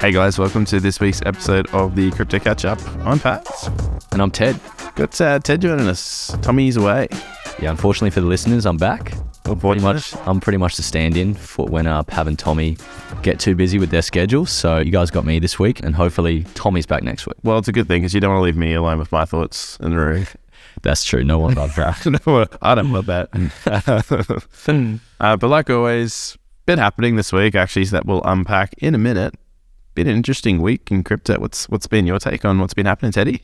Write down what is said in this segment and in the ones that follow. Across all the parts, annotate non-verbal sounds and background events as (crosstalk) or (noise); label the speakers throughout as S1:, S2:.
S1: Hey guys, welcome to this week's episode of the Crypto Catch Up. I'm Pav.
S2: And I'm Ted.
S1: Got uh, Ted joining us. Tommy's away.
S2: Yeah, unfortunately for the listeners, I'm back. Pretty much, I'm pretty much the stand-in for when uh, Pav and Tommy get too busy with their schedules. So you guys got me this week, and hopefully Tommy's back next week.
S1: Well, it's a good thing because you don't want to leave me alone with my thoughts in the room. (laughs)
S2: That's true. No one got that. (laughs)
S1: no, I don't want that. (laughs) uh, but like always, been happening this week actually that we'll unpack in a minute. Been an interesting week in crypto. What's what's been your take on what's been happening, Teddy?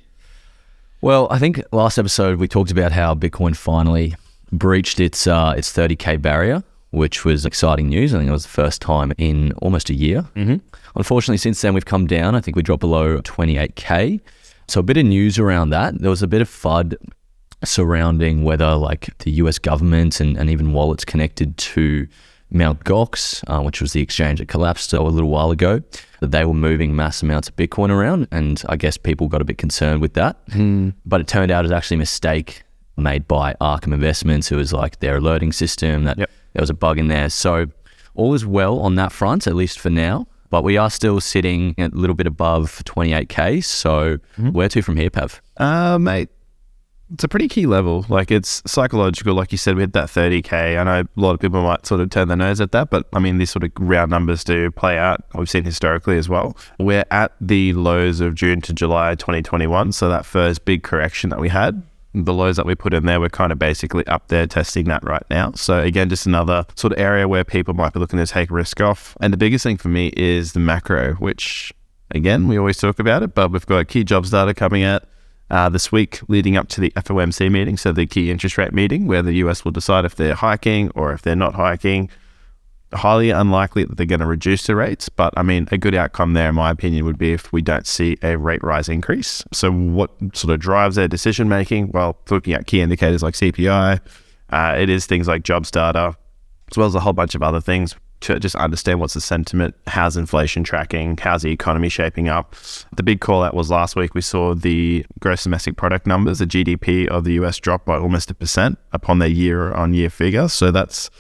S2: Well, I think last episode we talked about how Bitcoin finally breached its uh, its 30k barrier, which was exciting news. I think it was the first time in almost a year.
S1: Mm-hmm.
S2: Unfortunately, since then we've come down. I think we dropped below 28k. So a bit of news around that. There was a bit of FUD surrounding whether like the US government and, and even wallets connected to Mount Gox, uh, which was the exchange that collapsed a little while ago, that they were moving mass amounts of Bitcoin around. And I guess people got a bit concerned with that.
S1: Hmm.
S2: But it turned out it was actually a mistake made by Arkham Investments. who was like their alerting system that
S1: Yep.
S2: there was a bug in there. So all is well on that front, at least for now. But we are still sitting a little bit above 28k. So where to from here, Pav?
S1: Uh, mate, it's a pretty key level. Like it's psychological. Like you said, we had that 30k. I know a lot of people might sort of turn their nose at that, but I mean, these sort of round numbers do play out. We've seen historically as well. We're at the lows of June to July 2021. So that first big correction that we had. The lows that we put in there, we're kind of basically up there testing that right now. So again, just another sort of area where people might be looking to take risk off. And the biggest thing for me is the macro, which again, we always talk about it, but we've got key jobs data coming out uh, this week leading up to the FOMC meeting, so the key interest rate meeting, where the US will decide if they're hiking or if they're not hiking. Highly unlikely that they're going to reduce the rates, but I mean, a good outcome there, in my opinion, would be if we don't see a rate rise increase. So, what sort of drives their decision making? Well, looking at key indicators like CPI, uh, it is things like jobs data, as well as a whole bunch of other things to just understand what's the sentiment, how's inflation tracking, how's the economy shaping up. The big call out was last week we saw the gross domestic product numbers, the GDP of the US drop by almost a percent upon their year on year figure. So that's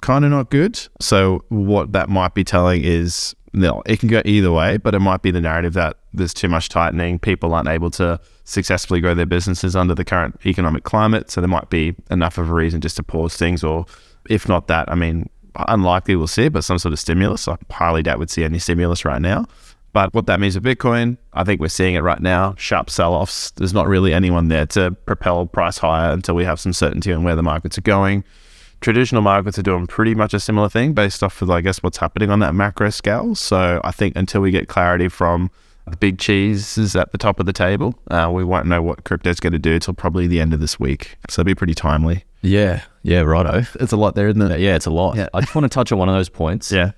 S1: kind of not good. So what that might be telling is no, it can go either way, but it might be the narrative that there's too much tightening, people aren't able to successfully grow their businesses under the current economic climate. So there might be enough of a reason just to pause things, or if not that, I mean, unlikely we'll see, it, but some sort of stimulus. I highly doubt we'd see any stimulus right now. But what that means for Bitcoin, I think we're seeing it right now. Sharp sell offs. There's not really anyone there to propel price higher until we have some certainty on where the markets are going. Traditional markets are doing pretty much a similar thing based off of, I guess, what's happening on that macro scale. So I think until we get clarity from the big cheeses at the top of the table, uh, we won't know what crypto's going to do till probably the end of this week. So it'll be pretty timely.
S2: Yeah, yeah, righto.
S1: It's a lot there, isn't it?
S2: Yeah, it's a lot.
S1: Yeah.
S2: I just want to touch on one of those points.
S1: Yeah.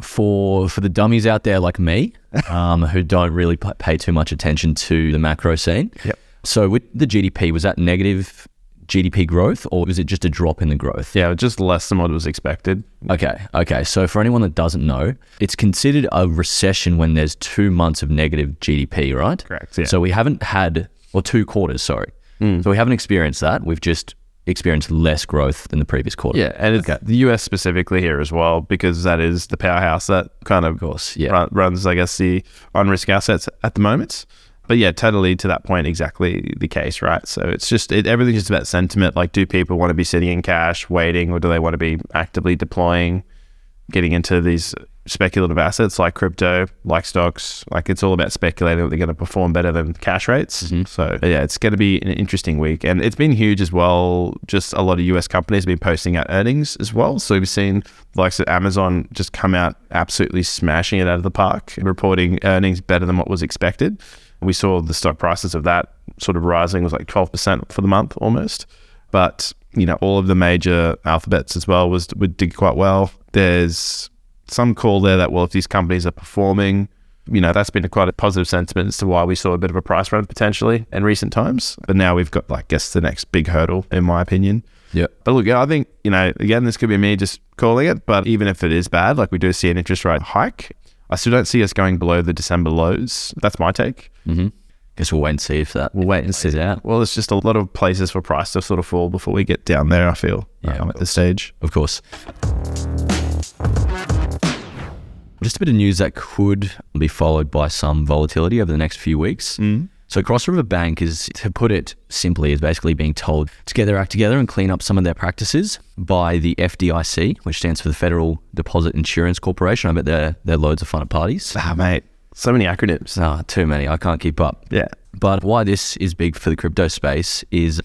S2: for for the dummies out there like me, (laughs) um, who don't really pay too much attention to the macro scene.
S1: Yep.
S2: So with the GDP, was that negative GDP growth, or was it just a drop in the growth?
S1: Yeah, just less than what was expected.
S2: Okay, okay. So for anyone that doesn't know, it's considered a recession when there's two months of negative GDP, right?
S1: Correct, yeah.
S2: So we haven't had, or two quarters, sorry. So we haven't experienced that. We've just experienced less growth than the previous quarter.
S1: Yeah, and it's the US specifically here as well because that is the powerhouse that kind of,
S2: Of course, yeah.
S1: run, runs, I guess, the on risk assets at the moment. But yeah, totally to that point, exactly the case, right? So it's just it, everything's just about sentiment. Like, do people want to be sitting in cash, waiting, or do they want to be actively deploying, getting into these speculative assets like crypto, like stocks? Like, it's all about speculating that they're going to perform better than cash rates. Mm-hmm. So yeah, it's going to be an interesting week, and it's been huge as well. Just a lot of US companies have been posting out earnings as well. So we've seen likes of Amazon just come out absolutely smashing it out of the park, reporting earnings better than what was expected. We saw the stock prices of that sort of rising was like 12% for the month almost. But, you know, all of the major alphabets as well was would did quite well. There's some call there that well if these companies are performing, you know, that's been a quite a positive sentiment as to why we saw a bit of a price run potentially in recent times. But now we've got like I guess the next big hurdle in my opinion.
S2: Yeah.
S1: But look, yeah, I think, you know, again, this could be me just calling it, but even if it is bad, like we do see an interest rate hike, I still don't see us going below the December lows. That's my take.
S2: Mm-hmm. Guess we'll wait and see if that.
S1: We'll wait and see.
S2: out.
S1: Well, there's just a lot of places for price to sort of fall before we get down there, I feel,
S2: Yeah,
S1: um, at this stage.
S2: Of course. Just a bit of news that could be followed by some volatility over the next few weeks. So Cross River Bank is, to put it simply, is basically being told to get their act together and clean up some of their practices by the FDIC, which stands for the Federal Deposit Insurance Corporation. I bet they're, they're loads of fun at parties.
S1: Ah, mate, so many acronyms.
S2: Ah, too many. I can't keep up.
S1: Yeah.
S2: But why this is big for the crypto space is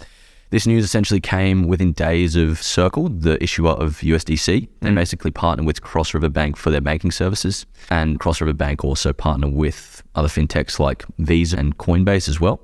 S2: this news essentially came within days of Circle, the issuer of USDC. They basically partner with Cross River Bank for their banking services. And Cross River Bank also partner with other fintechs like Visa and Coinbase as well.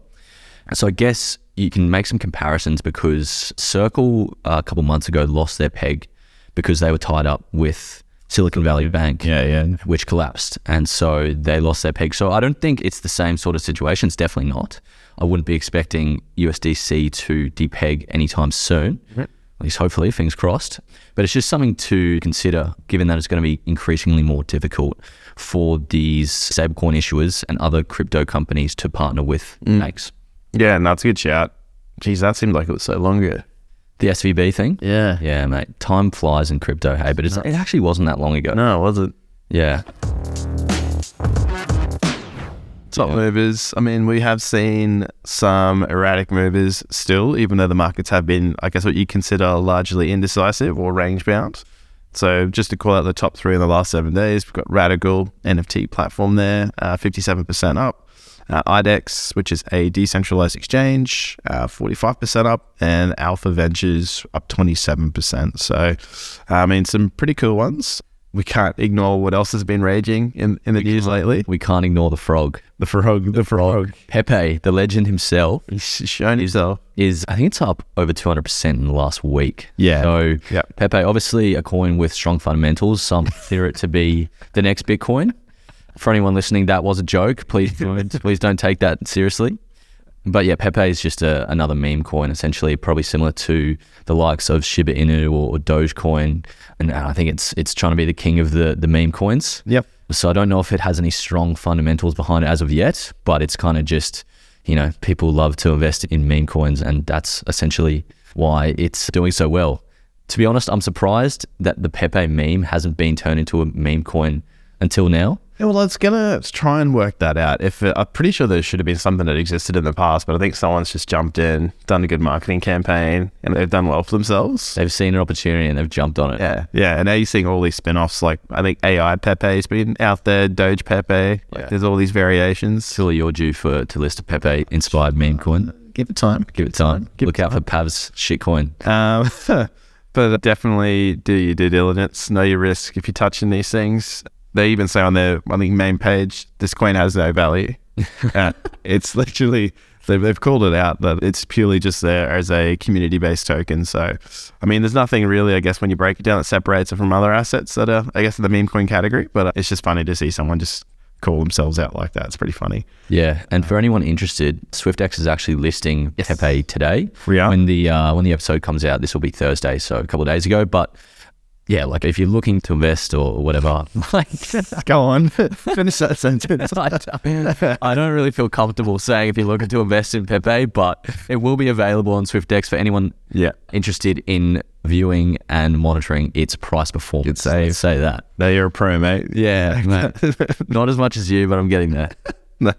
S2: So I guess you can make some comparisons because Circle uh, a couple months ago lost their peg because they were tied up with Silicon Valley Bank
S1: Yeah, yeah.
S2: which collapsed. And so they lost their peg. So I don't think it's the same sort of situation. It's definitely not. I wouldn't be expecting USDC to depeg anytime soon. At least hopefully, fingers crossed. But it's just something to consider, given that it's going to be increasingly more difficult for these stablecoin issuers and other crypto companies to partner with mm. banks.
S1: Yeah, and that's a good shout. Geez, that seemed like it was so long ago.
S2: The SVB thing?
S1: Yeah.
S2: Yeah, mate. Time flies in crypto, hey, but it's, it actually wasn't that long ago.
S1: No, was it?
S2: Yeah.
S1: Top movers. I mean, we have seen some erratic movers still, even though the markets have been, I guess, what you consider largely indecisive or range bound. So, just to call out the top three in the last seven days, we've got Radical NFT platform there, uh, 57% up. Uh, IDEX, which is a decentralized exchange, uh, 45% up, and Alpha Ventures up 27%. So, I mean, some pretty cool ones. We can't ignore what else has been raging in, in the news lately.
S2: We can't ignore the frog.
S1: The frog, the frog.
S2: Pepe, the legend himself,
S1: He's shown himself.
S2: is I think it's up over 200% in the last week.
S1: Yeah.
S2: So
S1: Yep.
S2: Pepe, obviously a coin with strong fundamentals. Some (laughs) consider it to be the next Bitcoin. For anyone listening, that was a joke. Please, (laughs) please don't take that seriously. But yeah, Pepe is just a, another meme coin, essentially, probably similar to the likes of Shiba Inu or, or Dogecoin. And uh, I think it's it's trying to be the king of the, the meme coins.
S1: Yep.
S2: So I don't know if it has any strong fundamentals behind it as of yet, but it's kind of just, you know, people love to invest in meme coins, and that's essentially why it's doing so well. To be honest, I'm surprised that the Pepe meme hasn't been turned into a meme coin until now.
S1: Yeah, well, it's gonna let's try and work that out. If it, I'm pretty sure there should have been something that existed in the past, but I think someone's just jumped in, done a good marketing campaign, and they've done well for themselves.
S2: They've seen an opportunity and they've jumped on it.
S1: Yeah, yeah, and now you're seeing all these spin-offs. Like I think AI Pepe's been out there, Doge Pepe. Like,
S2: Yeah.
S1: There's all these variations.
S2: Surely you're due for to list a Pepe inspired meme coin.
S1: Give it time.
S2: Give it time.
S1: Give
S2: Look out for Pav's shitcoin.
S1: Um, (laughs) but definitely do your due diligence, know your risk if you're touching these things. They even say on their, I think, main page, this coin has no value. (laughs) uh, it's literally, they've, they've called it out that it's purely just there as a community based token. So, I mean, there's nothing really, I guess, when you break it down that separates it from other assets that are, I guess, in the meme coin category. But uh, it's just funny to see someone just call themselves out like that. It's pretty funny.
S2: Yeah, and for anyone interested, Swyftx is actually listing Pepe today.
S1: We are?
S2: When the uh, when the episode comes out, this will be Thursday, so a couple of days ago. But yeah, like if you're looking to invest or whatever, (laughs) like (laughs)
S1: Go on, (laughs) finish that sentence.
S2: I don't- I don't really feel comfortable saying if you're looking to invest in Pepe, but it will be available on Swyftx for anyone
S1: Yeah.
S2: interested in viewing and monitoring its price performance. Let's say that.
S1: No, you're a pro, mate.
S2: Yeah, mate. not as much as you, but I'm getting there.
S1: No.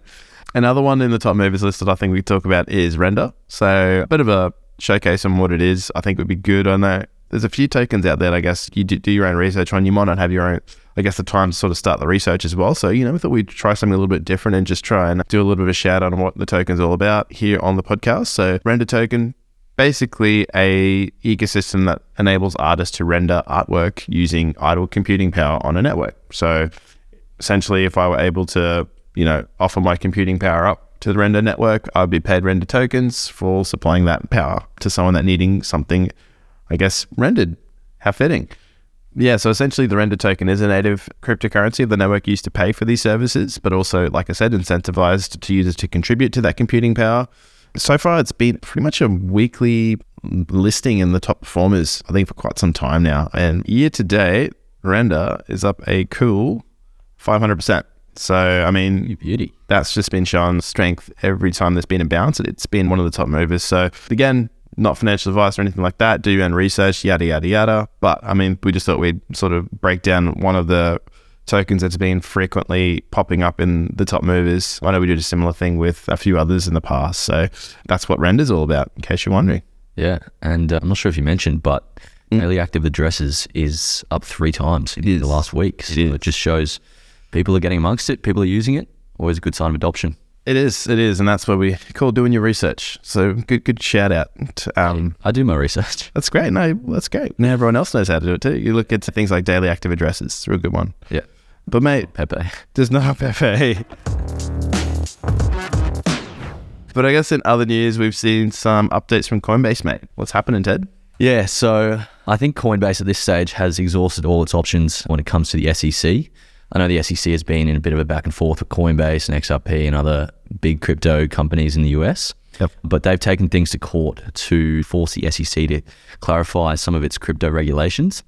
S1: Another one in the top movies list that I think we talk about is Render. So a bit of a showcase on what it is. I think would be good. I know there's a few tokens out there. that I guess you do, do your own research on. You might not have your own. I guess the time to sort of start the research as well. So you know, we thought we'd try something a little bit different and just try and do a little bit of a shout out on what the token's all about here on the podcast. So Render token. Basically, a ecosystem that enables artists to render artwork using idle computing power on a network. So, essentially, if I were able to, you know, offer my computing power up to the render network, I'd be paid render tokens for supplying that power to someone that needing something, I guess, rendered. How fitting. Yeah, so essentially the render token is a native cryptocurrency the network used to pay for these services, but also, like I said, incentivized to users to contribute to that computing power. So far, it's been pretty much a weekly listing in the top performers, I think, for quite some time now. And year to date, Render is up a cool 500%. So, I mean,
S2: beauty.
S1: that's just been shown strength every time there's been a bounce. It's been one of the top movers. So again, not financial advice or anything like that. Do your own research, yada yada yada. But I mean, we just thought we'd sort of break down one of the tokens that's been frequently popping up in the top movers. I know we did a similar thing with a few others in the past. So that's what Render's all about, in case you're wondering.
S2: Yeah, and uh, I'm not sure if you mentioned, but
S1: Mm.
S2: daily active addresses is up three times in the last week. So
S1: is.
S2: it just shows people are getting amongst it, people are using it. Always a good sign of adoption.
S1: It is, it is, and that's what we call doing your research. So good, good shout out. Um,
S2: I do my research. (laughs)
S1: that's great. No, that's great. Now everyone else knows how to do it too. You look at things like daily active addresses. It's a real good one.
S2: Yeah,
S1: But mate,
S2: Pepe.
S1: There's no (laughs) Pepe. But I guess in other news, we've seen some updates from Coinbase, mate. What's happening, Ted?
S2: Yeah, so I think Coinbase at this stage has exhausted all its options when it comes to the SEC. I know the SEC has been in a bit of a back and forth with Coinbase and XRP and other big crypto companies in the US.
S1: Yep.
S2: But they've taken things to court to force the SEC to clarify some of its crypto regulations.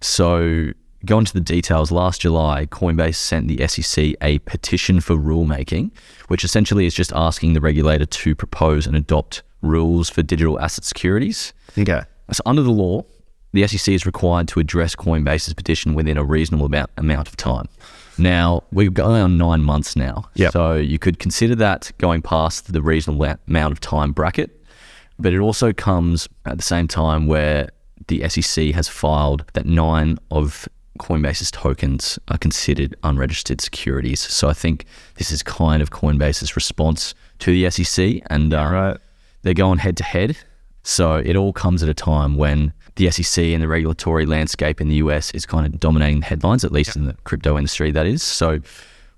S2: So, going to the details, last July, Coinbase sent the SEC a petition for rulemaking, which essentially is just asking the regulator to propose and adopt rules for digital asset securities.
S1: Okay.
S2: So, under the law, the SEC is required to address Coinbase's petition within a reasonable amount, amount of time. Now, we're going on nine months now.
S1: Yep.
S2: So, you could consider that going past the reasonable amount of time bracket. But it also comes at the same time where the SEC has filed that nine of Coinbase's tokens are considered unregistered securities. So, I think this is kind of Coinbase's response to the SEC. And uh,
S1: Right.
S2: they're going head to head. So it all comes at a time when the SEC and the regulatory landscape in the US is kind of dominating the headlines, at least in the crypto industry, that is. So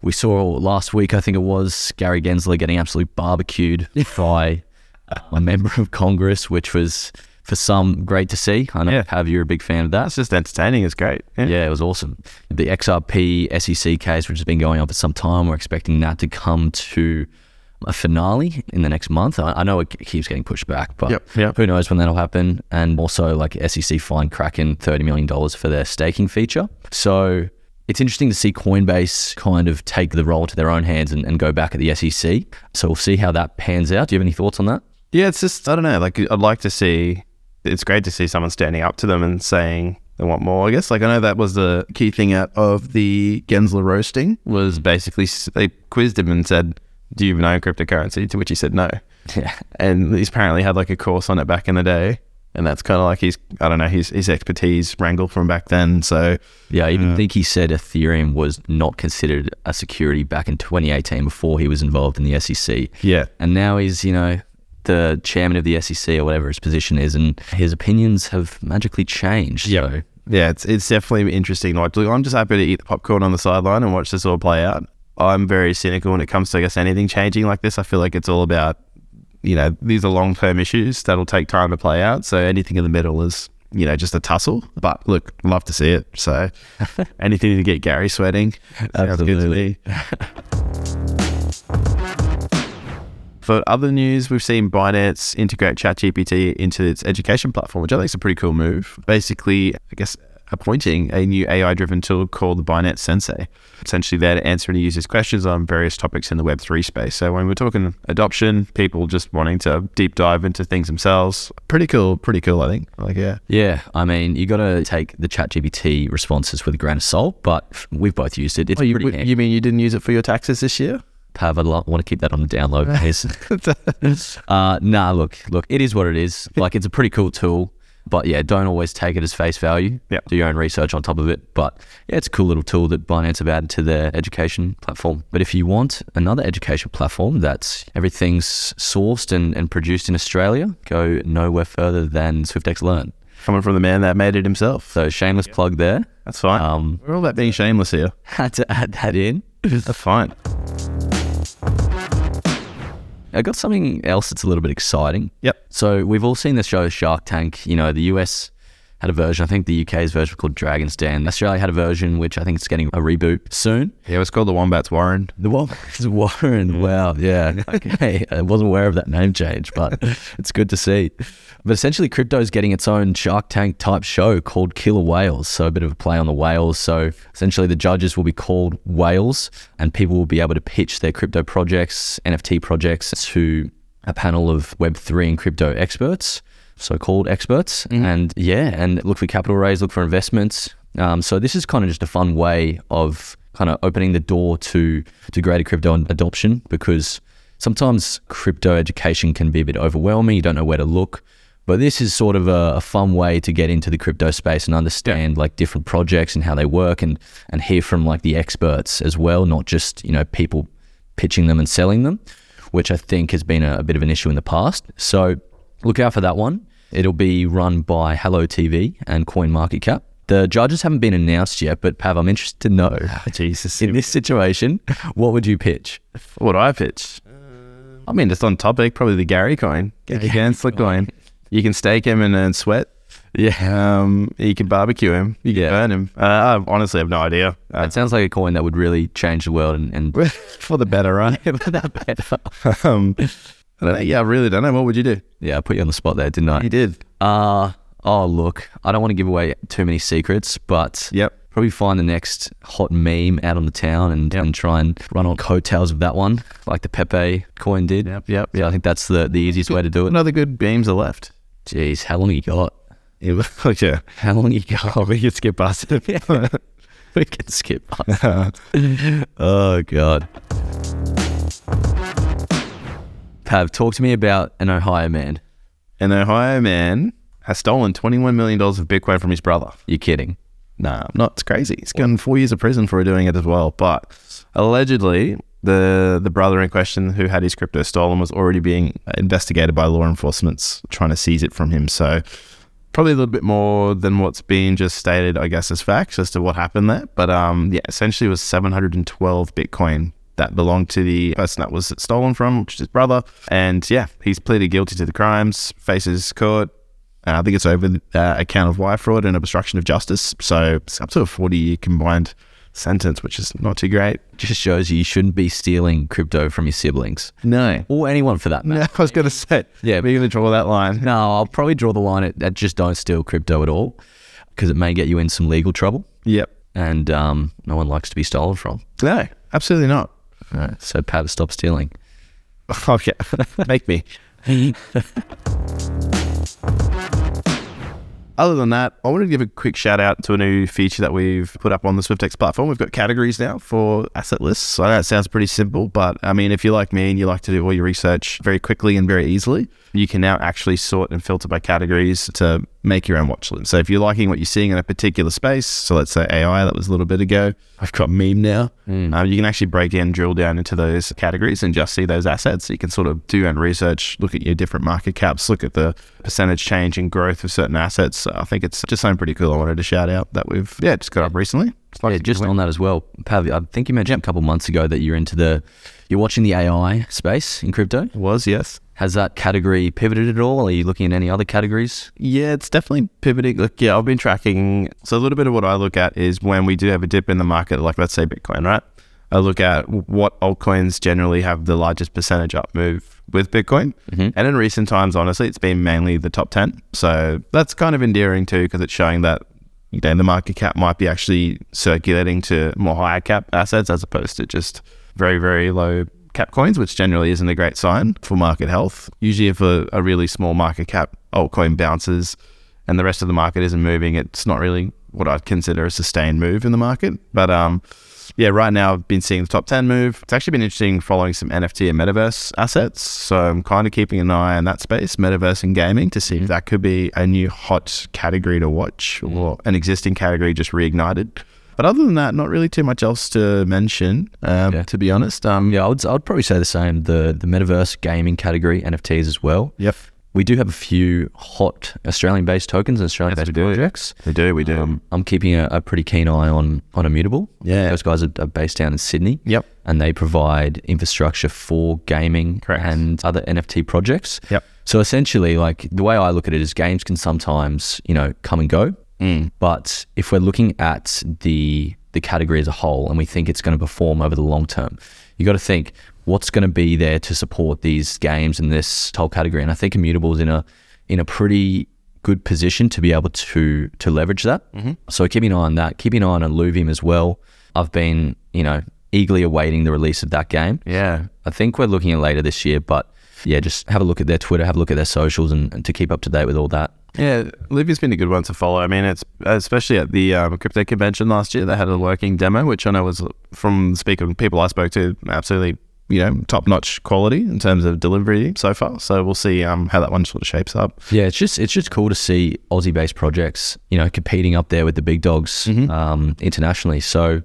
S2: we saw last week, I think it was, Gary Gensler getting absolutely barbecued (laughs) by uh, a member of Congress, which was for some great to see. I know,
S1: Yeah.
S2: Pav you're a big fan of that.
S1: It's just entertaining. It's great. Yeah.
S2: Yeah, it was awesome. The XRP SEC case, which has been going on for some time, we're expecting that to come to a finale in the next month. I, I know it keeps getting pushed back, but
S1: Yep, yep.
S2: who knows when that'll happen? And also, like SEC fined Kraken thirty million dollars for their staking feature. So it's interesting to see Coinbase kind of take the role into their own hands and, and go back at the SEC. So we'll see how that pans out. Do you have any thoughts on that?
S1: Yeah, it's just, I don't know. Like, I'd like to see, it's great to see someone standing up to them and saying they want more. I guess, like, I know that was the key thing out of the Gensler roasting, was basically they quizzed him and said, Do you even own cryptocurrency? To which he said no. (laughs)
S2: Yeah.
S1: and he's apparently had like a course on it back in the day. And that's kind of like his, I don't know, his, his expertise wrangle from back then. So,
S2: Yeah, I even think he said Ethereum was not considered a security back in 2018 before he was involved in the SEC.
S1: yeah.
S2: And now he's, you know, the chairman of the SEC or whatever his position is, and his opinions have magically changed.
S1: Yep.
S2: So,
S1: Yeah, it's it's definitely interesting. Like, I'm just happy to eat the popcorn on the sideline and watch this all play out. I'm very cynical when it comes to, I guess, anything changing like this. I feel like it's all about, you know, these are long term issues that'll take time to play out. So anything in the middle is, you know, just a tussle. But look, love to see it. So (laughs) anything to get Gary sweating. sounds good to me. For other news, we've seen Binance integrate ChatGPT into its education platform, which I think is a pretty cool move. Basically, I guess appointing a new AI-driven tool called the Binance Sensei. Essentially, there to answer any users' questions on various topics in the Web3 space. So when we're talking adoption, people just wanting to deep dive into things themselves, pretty cool. Pretty cool, I think. Like, yeah.
S2: yeah, I mean, you got to take the ChatGPT responses with a grain of salt, but we've both used it. It's
S1: Oh, you,
S2: pretty handy.
S1: you mean you didn't use it for your taxes this year?
S2: Pav, I lo- want to keep that on the download, (laughs) please. (laughs) uh, nah, look, look, it is what it is. Like, it's a pretty cool tool, but yeah, don't always take it as face value.
S1: Yep.
S2: Do your own research on top of it. But yeah, it's a cool little tool that Binance have added to their education platform. But if you want another education platform that's everything's sourced and, and produced in Australia, go nowhere further than Swyftx Learn.
S1: Coming from the man that made it himself.
S2: So shameless plug there.
S1: That's fine.
S2: Um,
S1: we're all about being shameless here. (laughs)
S2: had to add that in.
S1: That's fine.
S2: I got something else that's a little bit exciting.
S1: Yep.
S2: So we've all seen the show Shark Tank. You know, the US had a version. I think the UK's version was called Dragon's Den. Australia had a version which I think is getting a reboot soon.
S1: Yeah, it's called the Wombats Warren.
S2: The Wombats (laughs) Warren. Wow. Yeah. (laughs) Okay. I wasn't aware of that name change, but (laughs) it's good to see. But essentially, crypto is getting its own Shark Tank type show called Killer Whales. So a bit of a play on the whales. So essentially, the judges will be called whales, and people will be able to pitch their crypto projects, NFT projects to a panel of Web3 and crypto experts, so called experts. And yeah, and look for capital raise, look for investments. Um, so this is kind of just a fun way of kind of opening the door to to greater crypto adoption because sometimes crypto education can be a bit overwhelming. You don't know where to look. But this is sort of a, a fun way to get into the crypto space and understand like different projects and how they work and and hear from like the experts as well, not just, you know, people pitching them and selling them, which I think has been a, a bit of an issue in the past. So look out for that one. It'll be run by Hello TV and CoinMarketCap. The judges haven't been announced yet, but Pav, I'm interested to know (laughs)
S1: Jesus.
S2: in this situation, what would you pitch?
S1: What do I pitch? I mean, just on topic, probably the Gary coin. Gary Gensler coin. You can stake him and earn sweat.
S2: Yeah.
S1: Um, you can barbecue him. You can
S2: Yeah.
S1: burn him. Uh, I honestly have no idea. Uh,
S2: It sounds like a coin that would really change the world and, and (laughs)
S1: for the better, right? (laughs)
S2: that better.
S1: um, I don't know. Yeah, I really don't know. What would you do?
S2: Yeah, I put you on the spot there, didn't I?
S1: You did.
S2: Uh, oh, look, I don't want to give away too many secrets, but
S1: Yep.
S2: probably find the next hot meme out on the town and, and try and run on coattails of that one, like the Pepe coin did.
S1: Yep. Yep.
S2: Yeah, I think that's the, the easiest way to do it.
S1: Another other good beams are left?
S2: Jeez, how long you got? (laughs)
S1: Yeah.
S2: How long you got?
S1: we could skip past it. (laughs)
S2: we can skip. (laughs) oh, God. Pav, talk to me about an Ohio man.
S1: An Ohio man has stolen $21 million of Bitcoin from his brother.
S2: You're kidding.
S1: Nah, I'm not. It's crazy. He's gotten four years of prison for doing it as well. But allegedly, the the brother in question who had his crypto stolen was already being investigated by law enforcement trying to seize it from him. So probably a little bit more than what's been just stated, I guess, as facts as to what happened there. But um, yeah, essentially it was 712 Bitcoin that belonged to the person that was stolen from, which is his brother. And yeah, he's pleaded guilty to the crimes, faces court. Uh, I think it's over uh, count of wire fraud and obstruction of justice. So it's up to a 40 year combined sentence, which is not too great.
S2: Just shows you you shouldn't be stealing crypto from your siblings
S1: No.
S2: or anyone for that matter.
S1: No, I was going to say,
S2: Yeah.
S1: we're going to draw that line.
S2: No, I'll probably draw the line at, at just don't steal crypto at all because it may get you in some legal trouble
S1: Yep.
S2: and um, no one likes to be stolen from.
S1: No, absolutely not.
S2: So, Pav, stop stealing. (laughs)
S1: Okay. (laughs) Make me. (laughs) Other than that, I want to give a quick shout out to a new feature that we've put up on the Swyftx platform. We've got categories now for asset lists. So I know it sounds pretty simple, but I mean, if you're like me and you like to do all your research very quickly and very easily, you can now actually sort and filter by categories to make your own watch list. So if you're liking what you're seeing in a particular space, so let's say AI, that was a little bit ago, I've got meme now. Uh, you can actually break down, drill down into those categories and just see those assets. So you can sort of do your own research, look at your different market caps, look at the percentage change in growth of certain assets. I think it's just something pretty cool. I wanted to shout out that we've yeah just got up recently. Like
S2: Yeah, just on that as well, Pav, I think you mentioned a couple months ago that you're into the, you're watching the AI space in crypto.
S1: it was yes.
S2: Has that category pivoted at all? Are you looking at any other categories?
S1: Yeah, it's definitely pivoting. Look, yeah, I've been tracking. So a little bit of what I look at is when we do have a dip in the market, like let's say Bitcoin, right? I look at what altcoins generally have the largest percentage up move with Bitcoin. Mm-hmm. And in recent times, honestly, it's been mainly the top 10. So that's kind of endearing too, because it's showing that you know, the market cap might be actually circulating to more higher cap assets as opposed to just very, very low cap coins, which generally isn't a great sign for market health. Usually, if a, a really small market cap altcoin bounces and the rest of the market isn't moving, it's not really what I'd consider a sustained move in the market. But um, yeah, right now I've been seeing the top 10 move. It's actually been interesting following some NFT and metaverse assets. So I'm kind of keeping an eye on that space, metaverse and gaming, to see if that could be a new hot category to watch or an existing category just reignited. But other than that, not really too much else to mention, um,
S2: Yeah.
S1: to be honest. Um,
S2: Yeah, I would, I would probably say the same. The the metaverse gaming category, NFTs as well.
S1: Yep.
S2: We do have a few hot Australian-based tokens and Australian-based
S1: do.
S2: projects.
S1: We do, we do.
S2: Um, I'm keeping a, a pretty keen eye on on Immutable.
S1: Yeah.
S2: those guys are, are based down in Sydney.
S1: Yep.
S2: and they provide infrastructure for gaming
S1: Correct.
S2: and other NFT projects.
S1: Yep.
S2: So essentially, like the way I look at it is, games can sometimes you know come and go.
S1: Mm.
S2: But if we're looking at the the category as a whole and we think it's going to perform over the long term, you got to think what's going to be there to support these games in this whole category. And I think Immutable is in a in a pretty good position to be able to to leverage that. So keeping an eye on that, keeping an eye on Illuvium as well. I've been you know eagerly awaiting the release of that game.
S1: Yeah.
S2: I think we're looking at later this year, but yeah, just have a look at their Twitter, have a look at their socials, and, and to keep up to date with all that.
S1: Yeah, Illuvium's been a good one to follow. I mean, it's especially at the um, crypto convention last year. They had a working demo, which I know was from speaking people I spoke to, absolutely you know top notch quality in terms of delivery so far. So we'll see um, how that one sort of shapes up.
S2: Yeah, it's just it's just cool to see Aussie based projects, you know, competing up there with the big dogs um, internationally. So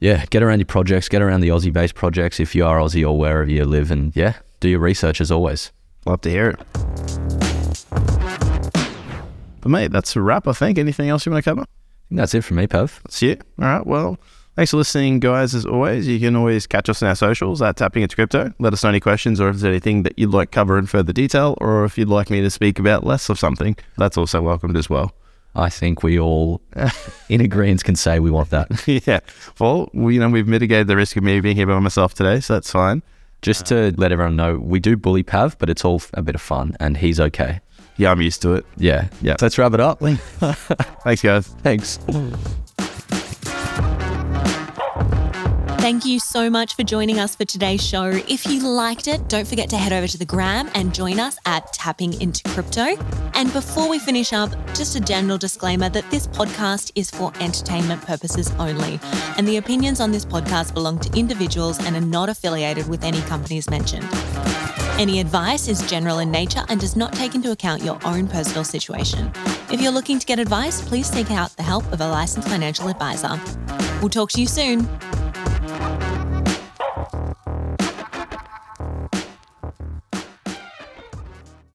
S2: yeah, get around your projects, get around the Aussie based projects if you are Aussie or wherever you live, and yeah, do your research as always.
S1: Love to hear it. But mate, that's a wrap. I think. Anything else you want to cover?
S2: I think that's it from me, Pav.
S1: That's it. All right. Well, thanks for listening, guys. As always, you can always catch us on our socials at Tapping Into Crypto. Let us know any questions or if there's anything that you'd like cover in further detail, or if you'd like me to speak about less of something, that's also welcomed as well.
S2: I think we all, (laughs) in agreement, can say we want that. (laughs)
S1: yeah. Well, we, you know, we've mitigated the risk of me being here by myself today, so that's fine.
S2: Just to let everyone know, we do bully Pav, but it's all a bit of fun, and he's okay.
S1: Yeah, I'm used to it.
S2: Yeah,
S1: Yeah.
S2: So let's wrap it up. (laughs)
S1: Thanks, guys.
S2: Thanks.
S3: Thank you so much for joining us for today's show. If you liked it, don't forget to head over to the gram and join us at Tapping Into Crypto. And before we finish up, just a general disclaimer that this podcast is for entertainment purposes only. And the opinions on this podcast belong to individuals and are not affiliated with any companies mentioned. Any advice is general in nature and does not take into account your own personal situation. If you're looking to get advice, please seek out the help of a licensed financial advisor. We'll talk to you soon.